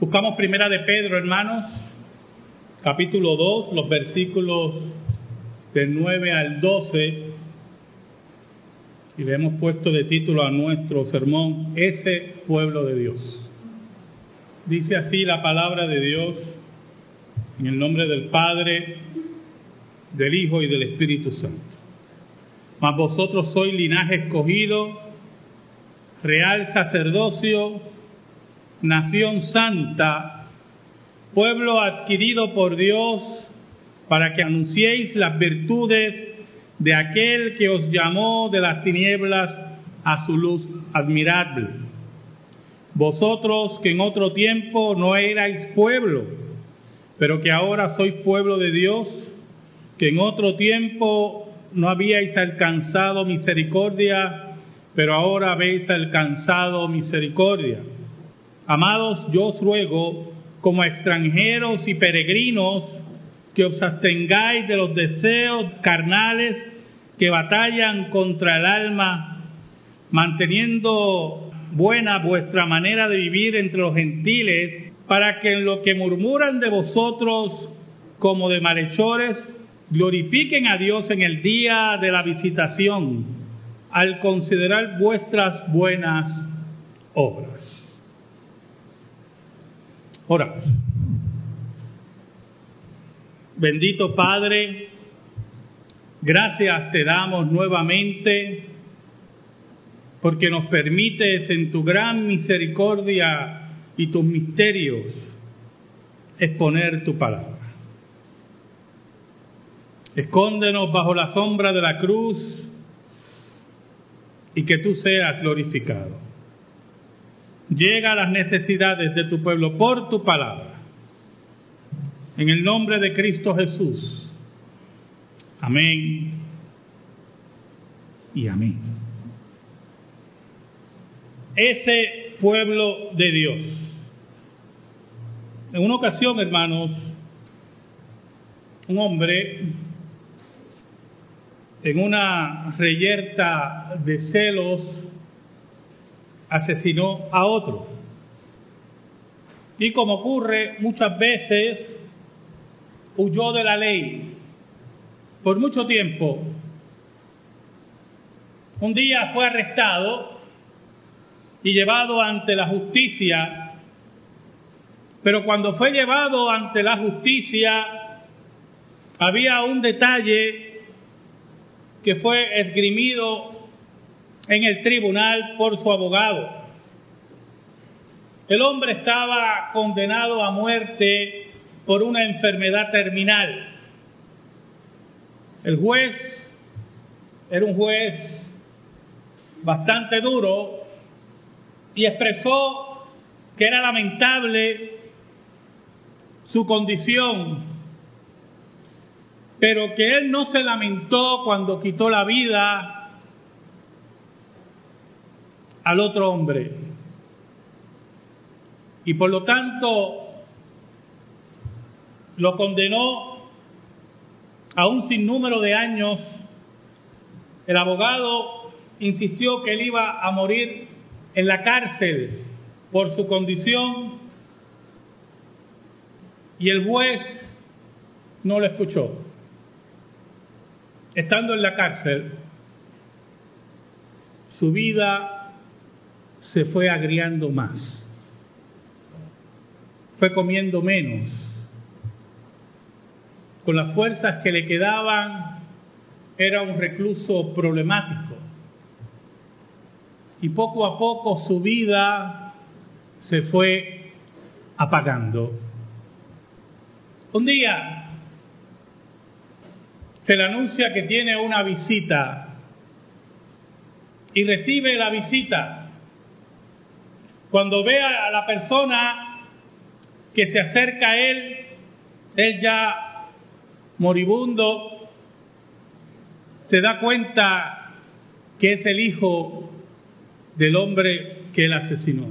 Buscamos primera de Pedro, hermanos, capítulo 2, los versículos del 9 al 12. Y le hemos puesto de título a nuestro sermón, Ese pueblo de Dios. Dice así la palabra de Dios, en el nombre del Padre, del Hijo y del Espíritu Santo. Mas vosotros sois linaje escogido, real sacerdocio, nación santa, pueblo adquirido por Dios, para que anunciéis las virtudes de aquel que os llamó de las tinieblas a su luz admirable. Vosotros que en otro tiempo no erais pueblo, pero que ahora sois pueblo de Dios, que en otro tiempo no habíais alcanzado misericordia, pero ahora habéis alcanzado misericordia Amados, yo os ruego, como extranjeros y peregrinos, que os abstengáis de los deseos carnales que batallan contra el alma, manteniendo buena vuestra manera de vivir entre los gentiles, para que en lo que murmuran de vosotros como de malhechores, glorifiquen a Dios en el día de la visitación, al considerar vuestras buenas obras. Oramos. Bendito Padre, gracias te damos nuevamente porque nos permites en tu gran misericordia y tus misterios exponer tu palabra. Escóndenos bajo la sombra de la cruz y que tú seas glorificado. Llega a las necesidades de tu pueblo por tu palabra. En el nombre de Cristo Jesús. Amén y amén. Ese pueblo de Dios. En una ocasión, hermanos, un hombre en una reyerta de celos asesinó a otro. Y como ocurre muchas veces, huyó de la ley por mucho tiempo. Un día fue arrestado y llevado ante la justicia, pero cuando fue llevado ante la justicia había un detalle que fue esgrimido en el tribunal por su abogado. El hombre estaba condenado a muerte por una enfermedad terminal. El juez era un juez bastante duro y expresó que era lamentable su condición, pero que él no se lamentó cuando quitó la vida al otro hombre. Y por lo tanto lo condenó a un sinnúmero de años. El abogado insistió que él iba a morir en la cárcel por su condición y el juez no lo escuchó. Estando en la cárcel, su vida se fue agriando más, fue comiendo menos. Con las fuerzas que le quedaban, era un recluso problemático. Y poco a poco su vida se fue apagando. Un día se le anuncia que tiene una visita y recibe la visita cuando ve a la persona que se acerca a él, él ya moribundo, se da cuenta que es el hijo del hombre que él asesinó.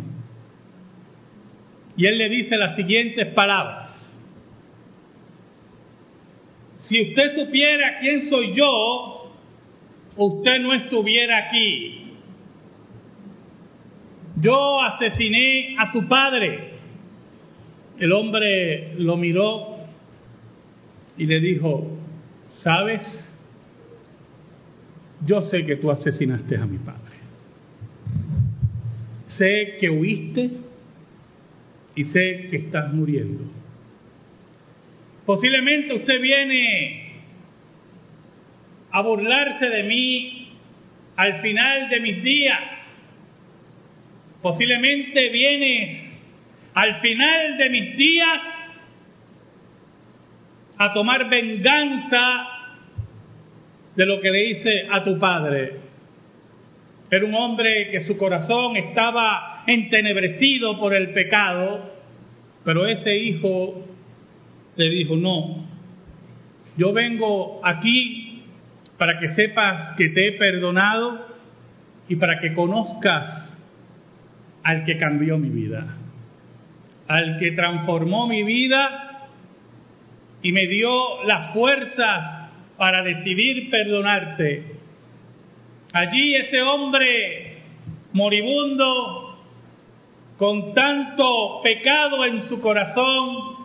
Y él le dice las siguientes palabras. Si usted supiera quién soy yo, usted no estuviera aquí. Yo asesiné a su padre El hombre lo miró y le dijo, ¿sabes? Yo sé que tú asesinaste a mi padre. Sé que huiste y sé que estás muriendo. Posiblemente usted viene a burlarse de mí al final de mis días. Posiblemente vienes al final de mis días a tomar venganza de lo que le hice a tu padre. Era un hombre que su corazón estaba entenebrecido por el pecado, pero ese hijo le dijo, no, yo vengo aquí para que sepas que te he perdonado y para que conozcas al que cambió mi vida al que transformó mi vida y me dio las fuerzas para decidir perdonarte. Allí ese hombre moribundo, con tanto pecado en su corazón,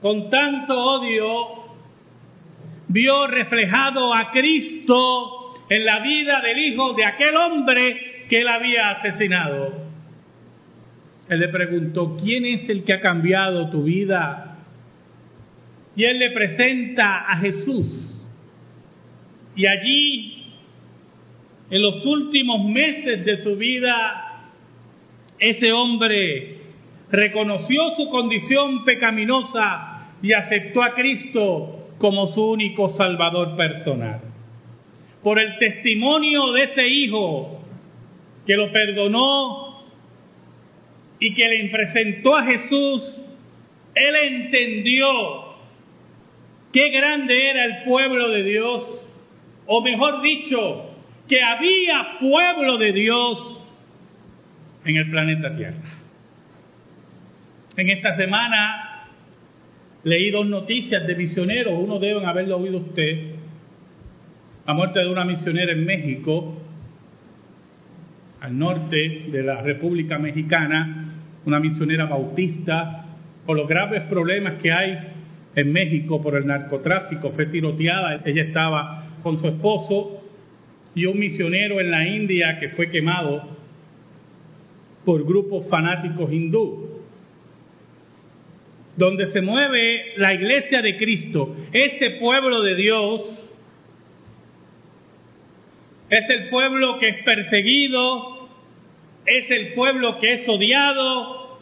con tanto odio, vio reflejado a Cristo en la vida del hijo de aquel hombre que él había asesinado. Él le preguntó, ¿quién es el que ha cambiado tu vida? Y él le presenta a Jesús. Y allí, en los últimos meses de su vida, ese hombre reconoció su condición pecaminosa y aceptó a Cristo como su único Salvador personal. Por el testimonio de ese hijo que lo perdonó y que le presentó a Jesús, él entendió qué grande era el pueblo de Dios, o mejor dicho, que había pueblo de Dios en el planeta Tierra. En esta semana leí dos noticias de misioneros, uno deben haberlo oído usted, la muerte de una misionera en México, al norte de la República Mexicana, una misionera bautista, por los graves problemas que hay en México por el narcotráfico, fue tiroteada, ella estaba con su esposo y un misionero en la India que fue quemado por grupos fanáticos hindú. Donde se mueve la iglesia de Cristo, ese pueblo de Dios, es el pueblo que es perseguido, es el pueblo que es odiado,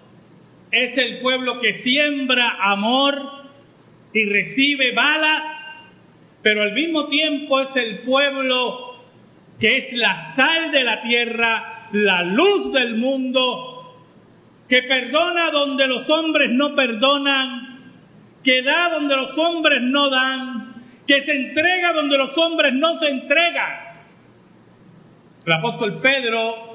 es el pueblo que siembra amor y recibe balas, pero al mismo tiempo es el pueblo que es la sal de la tierra, la luz del mundo, que perdona donde los hombres no perdonan, que da donde los hombres no dan, que se entrega donde los hombres no se entregan. El apóstol Pedro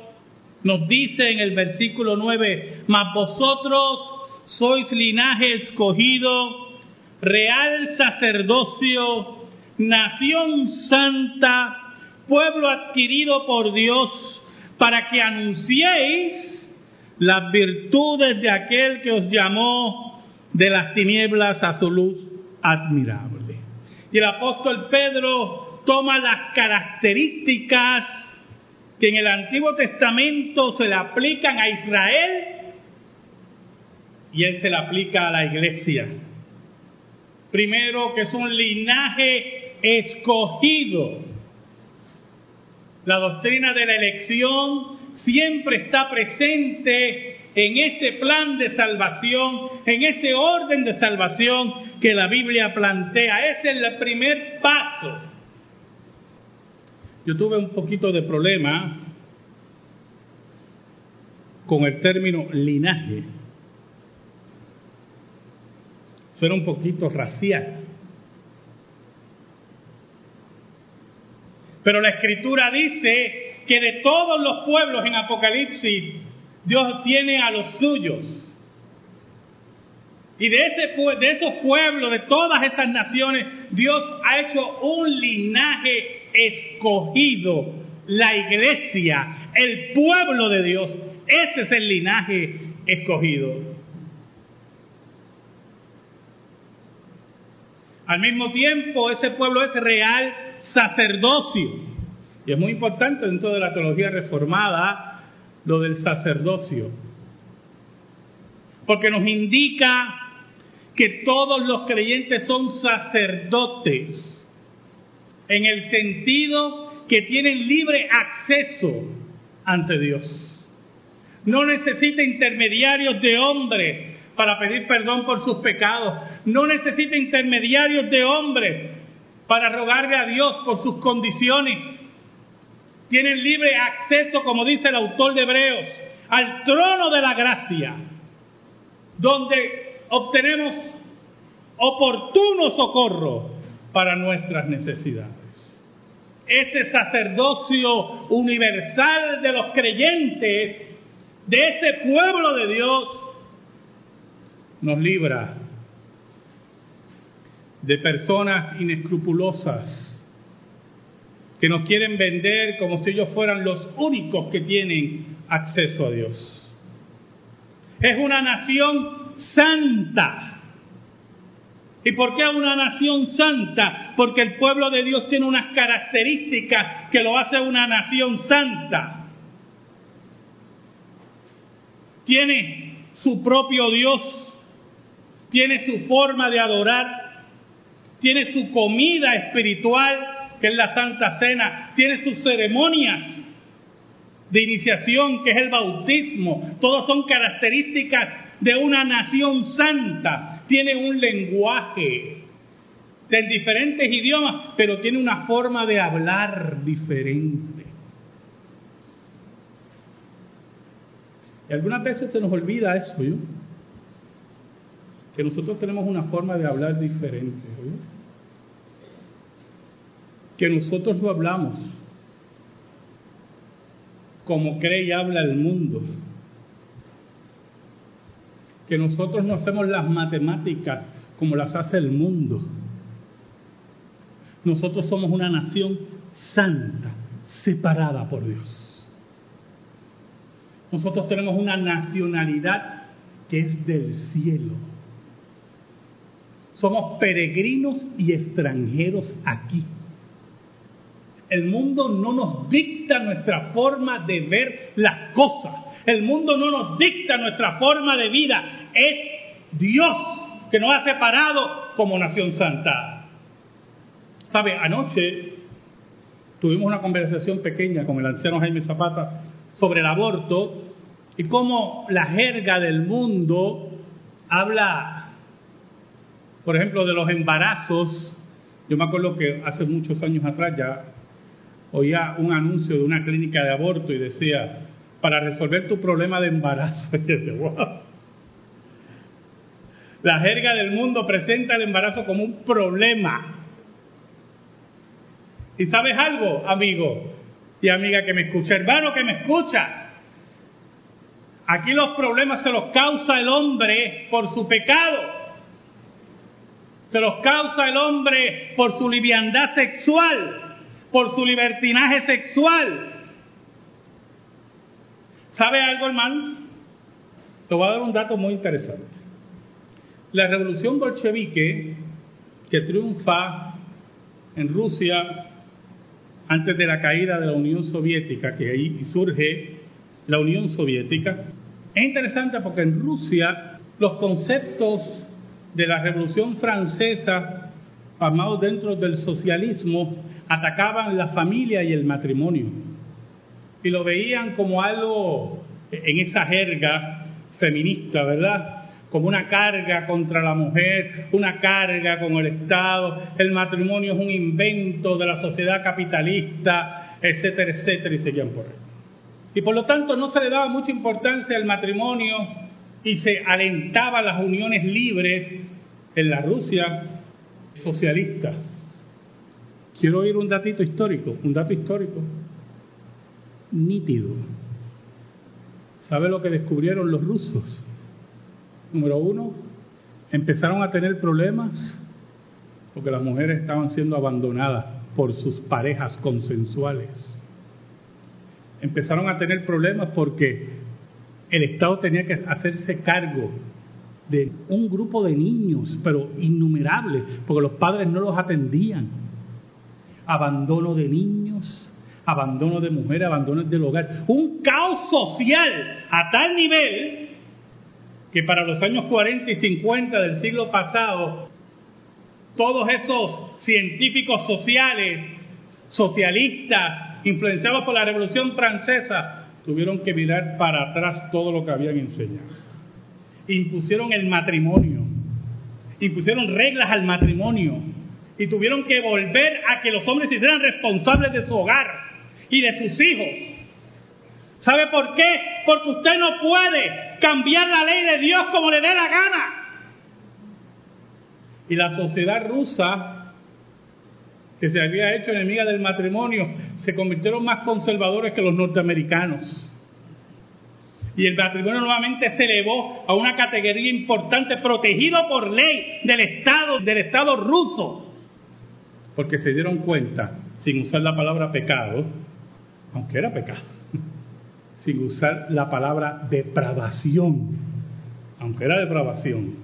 nos dice en el versículo 9, mas vosotros sois linaje escogido, real sacerdocio, nación santa, pueblo adquirido por Dios, para que anunciéis las virtudes de aquel que os llamó de las tinieblas a su luz admirable. Y el apóstol Pedro toma las características que en el Antiguo Testamento se le aplican a Israel y él se le aplica a la iglesia. Primero, que es un linaje escogido. La doctrina de la elección siempre está presente en ese plan de salvación, en ese orden de salvación que la Biblia plantea. Ese es el primer paso yo tuve un poquito de problema con el término linaje. Suena un poquito racial. Pero la escritura dice que de todos los pueblos en Apocalipsis, Dios tiene a los suyos. Y de, ese, de esos pueblos, de todas esas naciones, Dios ha hecho un linaje escogido, la iglesia, el pueblo de Dios. Ese es el linaje escogido. Al mismo tiempo, ese pueblo es real sacerdocio. Y es muy importante dentro de la teología reformada lo del sacerdocio. Porque nos indica que todos los creyentes son sacerdotes en el sentido que tienen libre acceso ante Dios. No necesita intermediarios de hombres para pedir perdón por sus pecados. No necesita intermediarios de hombres para rogarle a Dios por sus condiciones. Tienen libre acceso, como dice el autor de Hebreos, al trono de la gracia, donde obtenemos oportuno socorro para nuestras necesidades. Ese sacerdocio universal de los creyentes, de ese pueblo de Dios, nos libra de personas inescrupulosas que nos quieren vender como si ellos fueran los únicos que tienen acceso a Dios. Es una nación santa. ¿Y por qué una nación santa? Porque el pueblo de Dios tiene unas características que lo hace una nación santa. Tiene su propio Dios tiene su forma de adorar, tiene su comida espiritual, que es la Santa Cena, tiene sus ceremonias de iniciación, que es el bautismo. Todos son características de una nación santa. Tiene un lenguaje de diferentes idiomas, pero tiene una forma de hablar diferente. Y algunas veces se nos olvida eso, ¿yo? que nosotros tenemos una forma de hablar diferente. Que nosotros no hablamos como cree y habla el mundo. Que nosotros no hacemos las matemáticas como las hace el mundo. Nosotros somos una nación santa, separada por Dios. Nosotros tenemos una nacionalidad que es del cielo. Somos peregrinos y extranjeros aquí. El mundo no nos dicta nuestra forma de ver las cosas. El mundo no nos dicta nuestra forma de vida. Es Dios que nos ha separado como nación santa. ¿Sabe? Anoche tuvimos una conversación pequeña con el anciano Jaime Zapata sobre el aborto y cómo la jerga del mundo habla por ejemplo, de los embarazos, yo me acuerdo que hace muchos años atrás ya oía un anuncio de una clínica de aborto y decía, para resolver tu problema de embarazo. La jerga del mundo presenta el embarazo como un problema. ¿Y sabes algo, amigo y amiga que me escucha, hermano que me escucha? Aquí los problemas se los causa el hombre por su pecado. Se los causa el hombre por su liviandad sexual, por su libertinaje sexual. ¿Sabe algo, hermano? Te voy a dar un dato muy interesante. La revolución bolchevique que triunfa en Rusia antes de la caída de la Unión Soviética, que ahí surge la Unión Soviética, es interesante porque en Rusia los conceptos de la Revolución Francesa, armados dentro del socialismo, atacaban la familia y el matrimonio. Y lo veían como algo, en esa jerga feminista, ¿verdad? Como una carga contra la mujer, una carga con el Estado, el matrimonio es un invento de la sociedad capitalista, etcétera, etcétera, y seguían por ahí. Y por lo tanto no se le daba mucha importancia al matrimonio y se alentaba las uniones libres en la Rusia socialista. Quiero oír un datito histórico, un dato histórico nítido. ¿Sabe lo que descubrieron los rusos? Número uno, empezaron a tener problemas porque las mujeres estaban siendo abandonadas por sus parejas consensuales. Empezaron a tener problemas porque el Estado tenía que hacerse cargo de un grupo de niños, pero innumerables, porque los padres no los atendían. Abandono de niños, abandono de mujeres, abandono del hogar. Un caos social a tal nivel que para los años 40 y 50 del siglo pasado, todos esos científicos sociales, socialistas, influenciados por la Revolución Francesa, tuvieron que mirar para atrás todo lo que habían enseñado. Impusieron el matrimonio, impusieron reglas al matrimonio. Y tuvieron que volver a que los hombres se hicieran responsables de su hogar y de sus hijos. ¿Sabe por qué? Porque usted no puede cambiar la ley de Dios como le dé la gana. Y la sociedad rusa, que se había hecho enemiga del matrimonio, se convirtieron más conservadores que los norteamericanos y el matrimonio nuevamente se elevó a una categoría importante, protegido por ley del Estado, del Estado ruso, porque se dieron cuenta, sin usar la palabra pecado, aunque era pecado, sin usar la palabra depravación, aunque era depravación,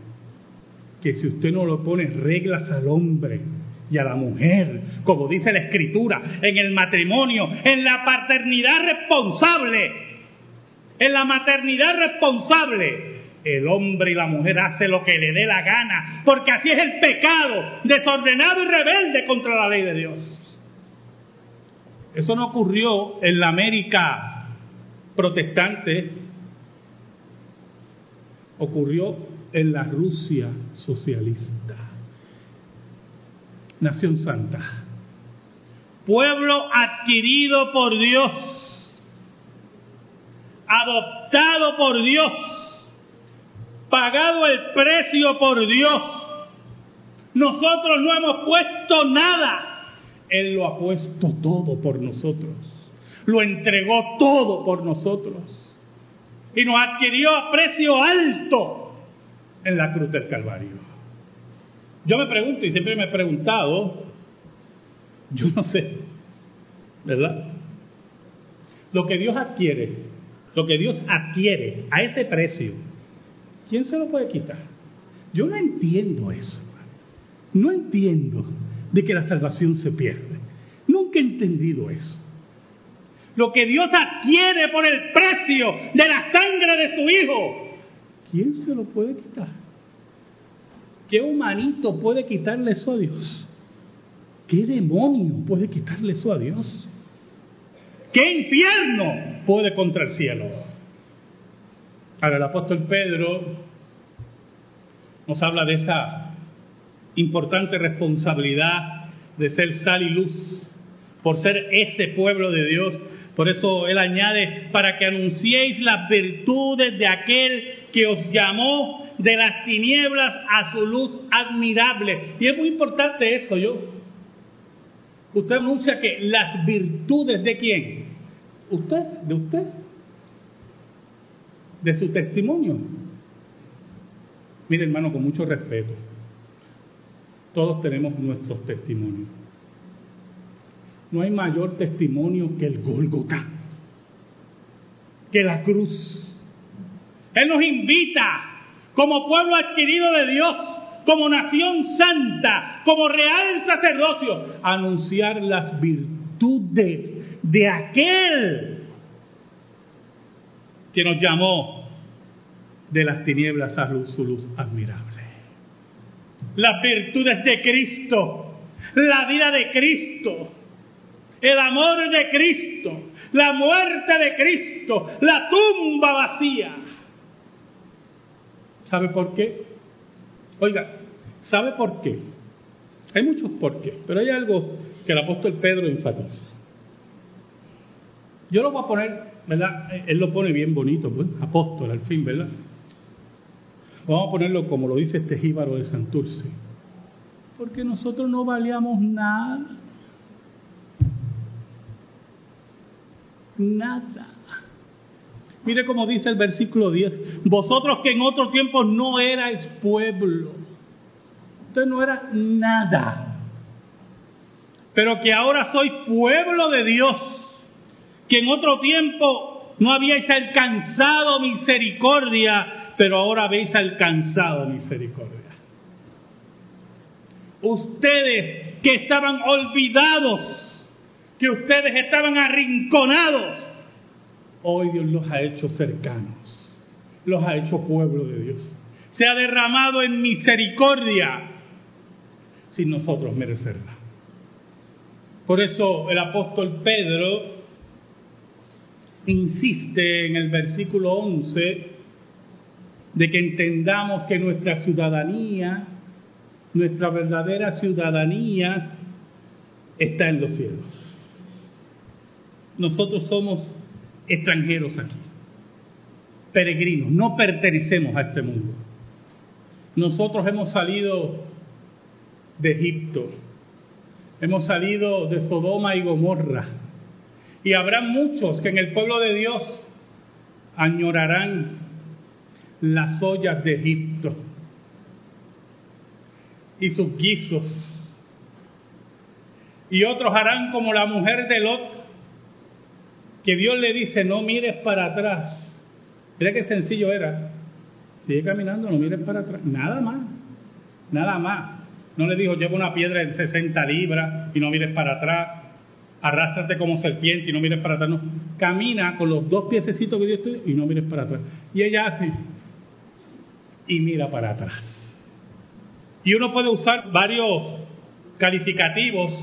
que si usted no le pone reglas al hombre, y a la mujer, como dice la escritura, en el matrimonio, en la paternidad responsable, en la maternidad responsable, el hombre y la mujer hace lo que le dé la gana, porque así es el pecado, desordenado y rebelde contra la ley de Dios. Eso no ocurrió en la América protestante, ocurrió en la Rusia socialista. Nación Santa. Pueblo adquirido por Dios adoptado por Dios, pagado el precio por Dios. Nosotros no hemos puesto nada. Él lo ha puesto todo por nosotros. Lo entregó todo por nosotros. Y nos adquirió a precio alto en la cruz del Calvario. Yo me pregunto, y siempre me he preguntado, yo no sé, ¿verdad? Lo que Dios adquiere lo que Dios adquiere a ese precio, ¿quién se lo puede quitar? Yo no entiendo eso. No entiendo de que la salvación se pierde. Nunca he entendido eso. Lo que Dios adquiere por el precio de la sangre de su Hijo, ¿quién se lo puede quitar? ¿Qué humanito puede quitarle eso a Dios? ¿Qué demonio puede quitarle eso a Dios? ¿Qué infierno puede contra el cielo. Ahora el apóstol Pedro nos habla de esa importante responsabilidad de ser sal y luz, por ser ese pueblo de Dios. Por eso él añade, para que anunciéis las virtudes de aquel que os llamó de las tinieblas a su luz admirable. Y es muy importante eso, yo. Usted anuncia que las virtudes de quién? usted, de usted, de su testimonio. Mire hermano, con mucho respeto, todos tenemos nuestros testimonios. No hay mayor testimonio que el Gólgota, que la cruz. Él nos invita como pueblo adquirido de Dios, como nación santa, como real sacerdocio, a anunciar las virtudes de aquel que nos llamó de las tinieblas a su luz admirable. Las virtudes de Cristo, la vida de Cristo, el amor de Cristo, la muerte de Cristo, la tumba vacía. ¿Sabe por qué? Oiga, ¿sabe por qué? Hay muchos por qué, pero hay algo que el apóstol Pedro enfatiza. Yo lo voy a poner, ¿verdad? Él lo pone bien bonito, pues, apóstol al fin, ¿verdad? Vamos a ponerlo como lo dice este jíbaro de Santurce. Porque nosotros no valíamos nada. Nada. Mire cómo dice el versículo 10. Vosotros que en otro tiempo no erais pueblo. Usted no era nada. Pero que ahora soy pueblo de Dios que en otro tiempo no habíais alcanzado misericordia, pero ahora habéis alcanzado misericordia. Ustedes que estaban olvidados, que ustedes estaban arrinconados, hoy Dios los ha hecho cercanos, los ha hecho pueblo de Dios. Se ha derramado en misericordia sin nosotros merecerla. Por eso el apóstol Pedro insiste en el versículo 11 de que entendamos que nuestra ciudadanía, nuestra verdadera ciudadanía está en los cielos. Nosotros somos extranjeros aquí, peregrinos, no pertenecemos a este mundo. Nosotros hemos salido de Egipto, hemos salido de Sodoma y Gomorra, y habrá muchos que en el pueblo de Dios añorarán las ollas de Egipto y sus guisos. Y otros harán como la mujer de Lot, que Dios le dice, no mires para atrás. Mira qué sencillo era. Sigue caminando, no mires para atrás. Nada más. Nada más. No le dijo, lleva una piedra de 60 libras y no mires para atrás. Arrástrate como serpiente y no mires para atrás. No. Camina con los dos piececitos que Dios te y no mires para atrás. Y ella hace y mira para atrás. Y uno puede usar varios calificativos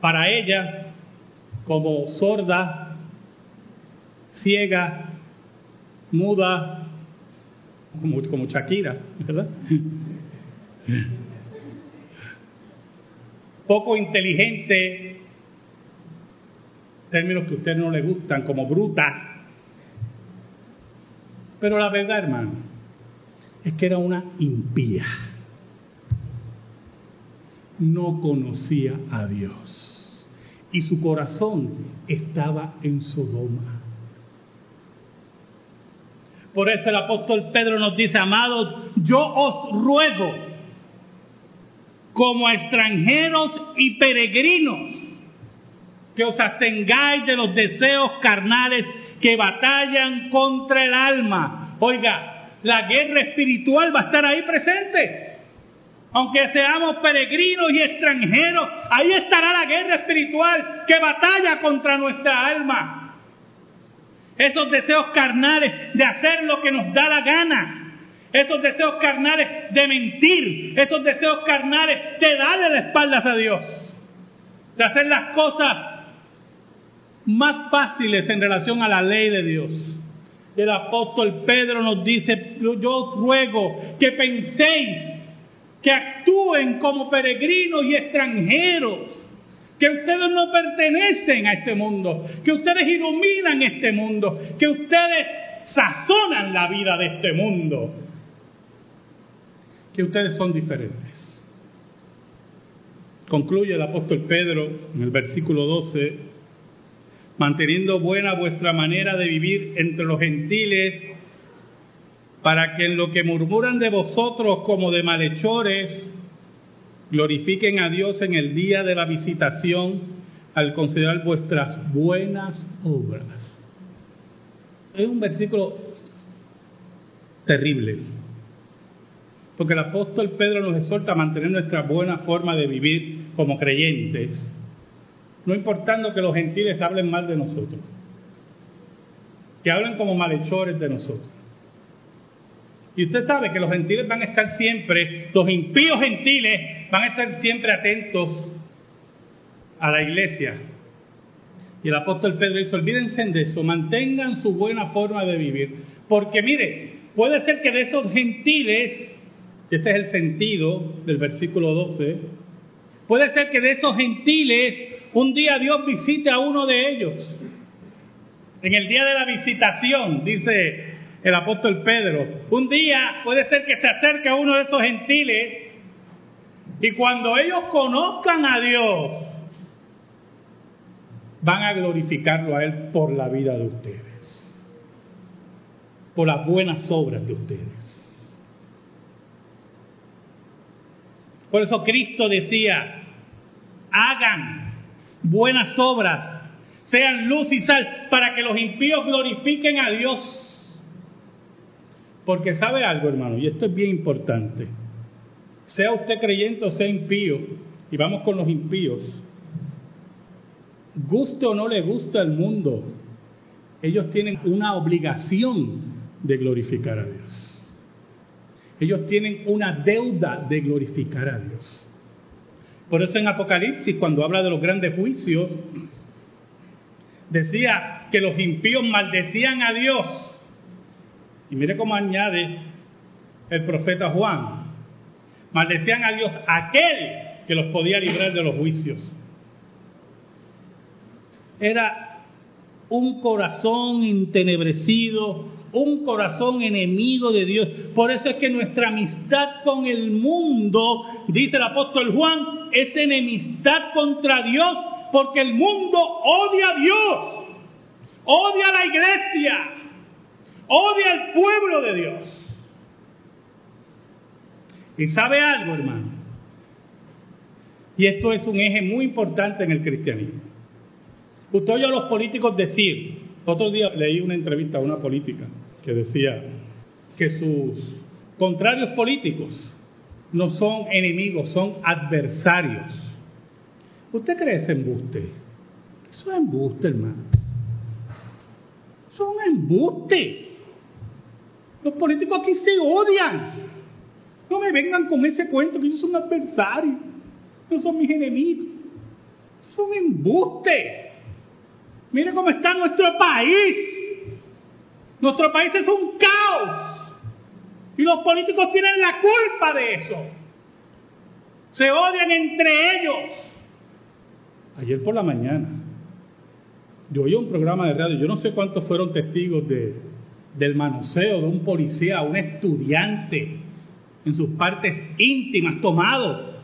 para ella como sorda, ciega, muda, como, Shakira, ¿verdad? Poco inteligente, términos que a usted no le gustan, como bruta. Pero la verdad, hermano, es que era una impía. No conocía a Dios. Y su corazón estaba en Sodoma. Por eso el apóstol Pedro nos dice, amados, yo os ruego, como extranjeros y peregrinos, que os abstengáis de los deseos carnales que batallan contra el alma. Oiga, la guerra espiritual va a estar ahí presente. Aunque seamos peregrinos y extranjeros, ahí estará la guerra espiritual que batalla contra nuestra alma. Esos deseos carnales de hacer lo que nos da la gana. Esos deseos carnales de mentir. Esos deseos carnales de darle la espaldas a Dios. De hacer las cosas más fáciles en relación a la ley de Dios. El apóstol Pedro nos dice, yo os ruego que penséis, que actúen como peregrinos y extranjeros que ustedes no pertenecen a este mundo, que ustedes iluminan este mundo, que ustedes sazonan la vida de este mundo, que ustedes son diferentes. Concluye el apóstol Pedro en el versículo 12, manteniendo buena vuestra manera de vivir entre los gentiles, para que en lo que murmuran de vosotros como de malhechores, glorifiquen a Dios en el día de la visitación al considerar vuestras buenas obras. Es un versículo terrible, porque el apóstol Pedro nos exhorta a mantener nuestra buena forma de vivir como creyentes, no importando que los gentiles hablen mal de nosotros, que hablen como malhechores de nosotros. Y usted sabe que los gentiles van a estar siempre, los impíos gentiles van a estar siempre atentos a la iglesia. Y el apóstol Pedro dice, olvídense de eso, mantengan su buena forma de vivir. Porque mire, puede ser que de esos gentiles, ese es el sentido del versículo 12, puede ser que de esos gentiles un día Dios visite a uno de ellos. En el día de la visitación, dice el apóstol Pedro. Un día puede ser que se acerque a uno de esos gentiles y cuando ellos conozcan a Dios, van a glorificarlo a Él por la vida de ustedes, por las buenas obras de ustedes. Por eso Cristo decía, hagan buenas obras, sean luz y sal, para que los impíos glorifiquen a Dios. Porque sabe algo, hermano, y esto es bien importante. Sea usted creyente o sea impío, y vamos con los impíos, guste o no le gusta el mundo, ellos tienen una obligación de glorificar a Dios. Ellos tienen una deuda de glorificar a Dios. Por eso en Apocalipsis, cuando habla de los grandes juicios, decía que los impíos maldecían a Dios. Y mire cómo añade el profeta Juan. Maldecían a Dios aquel que los podía librar de los juicios. Era un corazón intenebrecido, un corazón enemigo de Dios. Por eso es que nuestra amistad con el mundo, dice el apóstol Juan, es enemistad contra Dios, porque el mundo odia a Dios, odia a la iglesia, odia al pueblo de Dios. Y sabe algo, hermano. Y esto es un eje muy importante en el cristianismo. Usted oye a los políticos decir, otro día leí una entrevista a una política que decía que sus contrarios políticos no son enemigos, son adversarios. ¿Usted cree ese embuste? Eso es embuste, hermano. Eso es un embuste. Los políticos aquí se odian. No me vengan con ese cuento que ellos son adversarios. No son mis enemigos. Son embuste. Mire cómo está nuestro país. Nuestro país es un caos. Y los políticos tienen la culpa de eso. Se odian entre ellos. Ayer por la mañana, yo oí un programa de radio, yo no sé cuántos fueron testigos de, del manoseo de un policía, un estudiante, en sus partes íntimas, tomado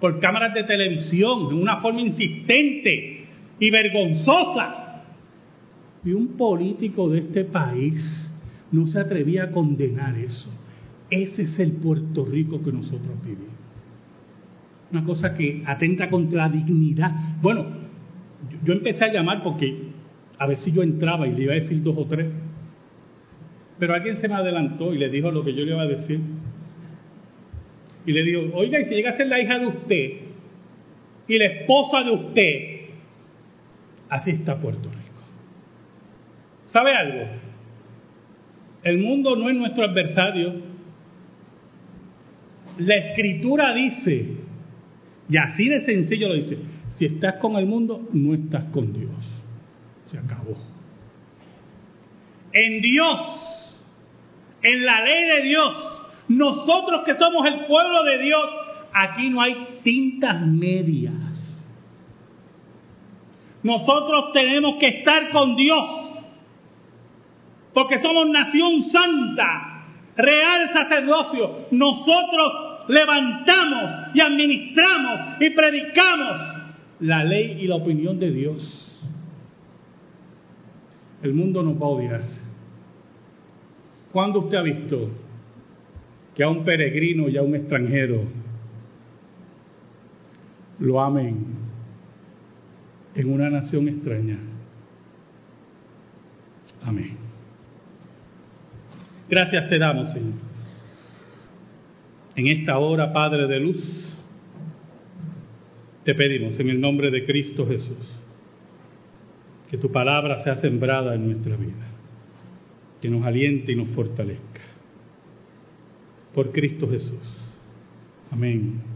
por cámaras de televisión, de una forma insistente y vergonzosa. Y un político de este país no se atrevía a condenar eso. Ese es el Puerto Rico que nosotros vivimos. Una cosa que atenta contra la dignidad. Bueno, yo empecé a llamar porque a ver si yo entraba y le iba a decir dos o tres. Pero alguien se me adelantó y le dijo lo que yo le iba a decir. Y le dijo, oiga, y si llega a ser la hija de usted y la esposa de usted, así está Puerto Rico. ¿Sabe algo? El mundo no es nuestro adversario. La escritura dice, y así de sencillo lo dice, si estás con el mundo, no estás con Dios. Se acabó. En Dios, en la ley de Dios, nosotros que somos el pueblo de Dios, aquí no hay tintas medias. Nosotros tenemos que estar con Dios porque somos nación santa, real sacerdocio. Nosotros levantamos y administramos y predicamos la ley y la opinión de Dios. El mundo nos va a odiar. ¿Cuándo usted ha visto que a un peregrino y a un extranjero lo amen en una nación extraña? Amén. Gracias te damos, Señor. En esta hora, Padre de luz, te pedimos en el nombre de Cristo Jesús que tu palabra sea sembrada en nuestra vida, que nos aliente y nos fortalezca. Por Cristo Jesús. Amén.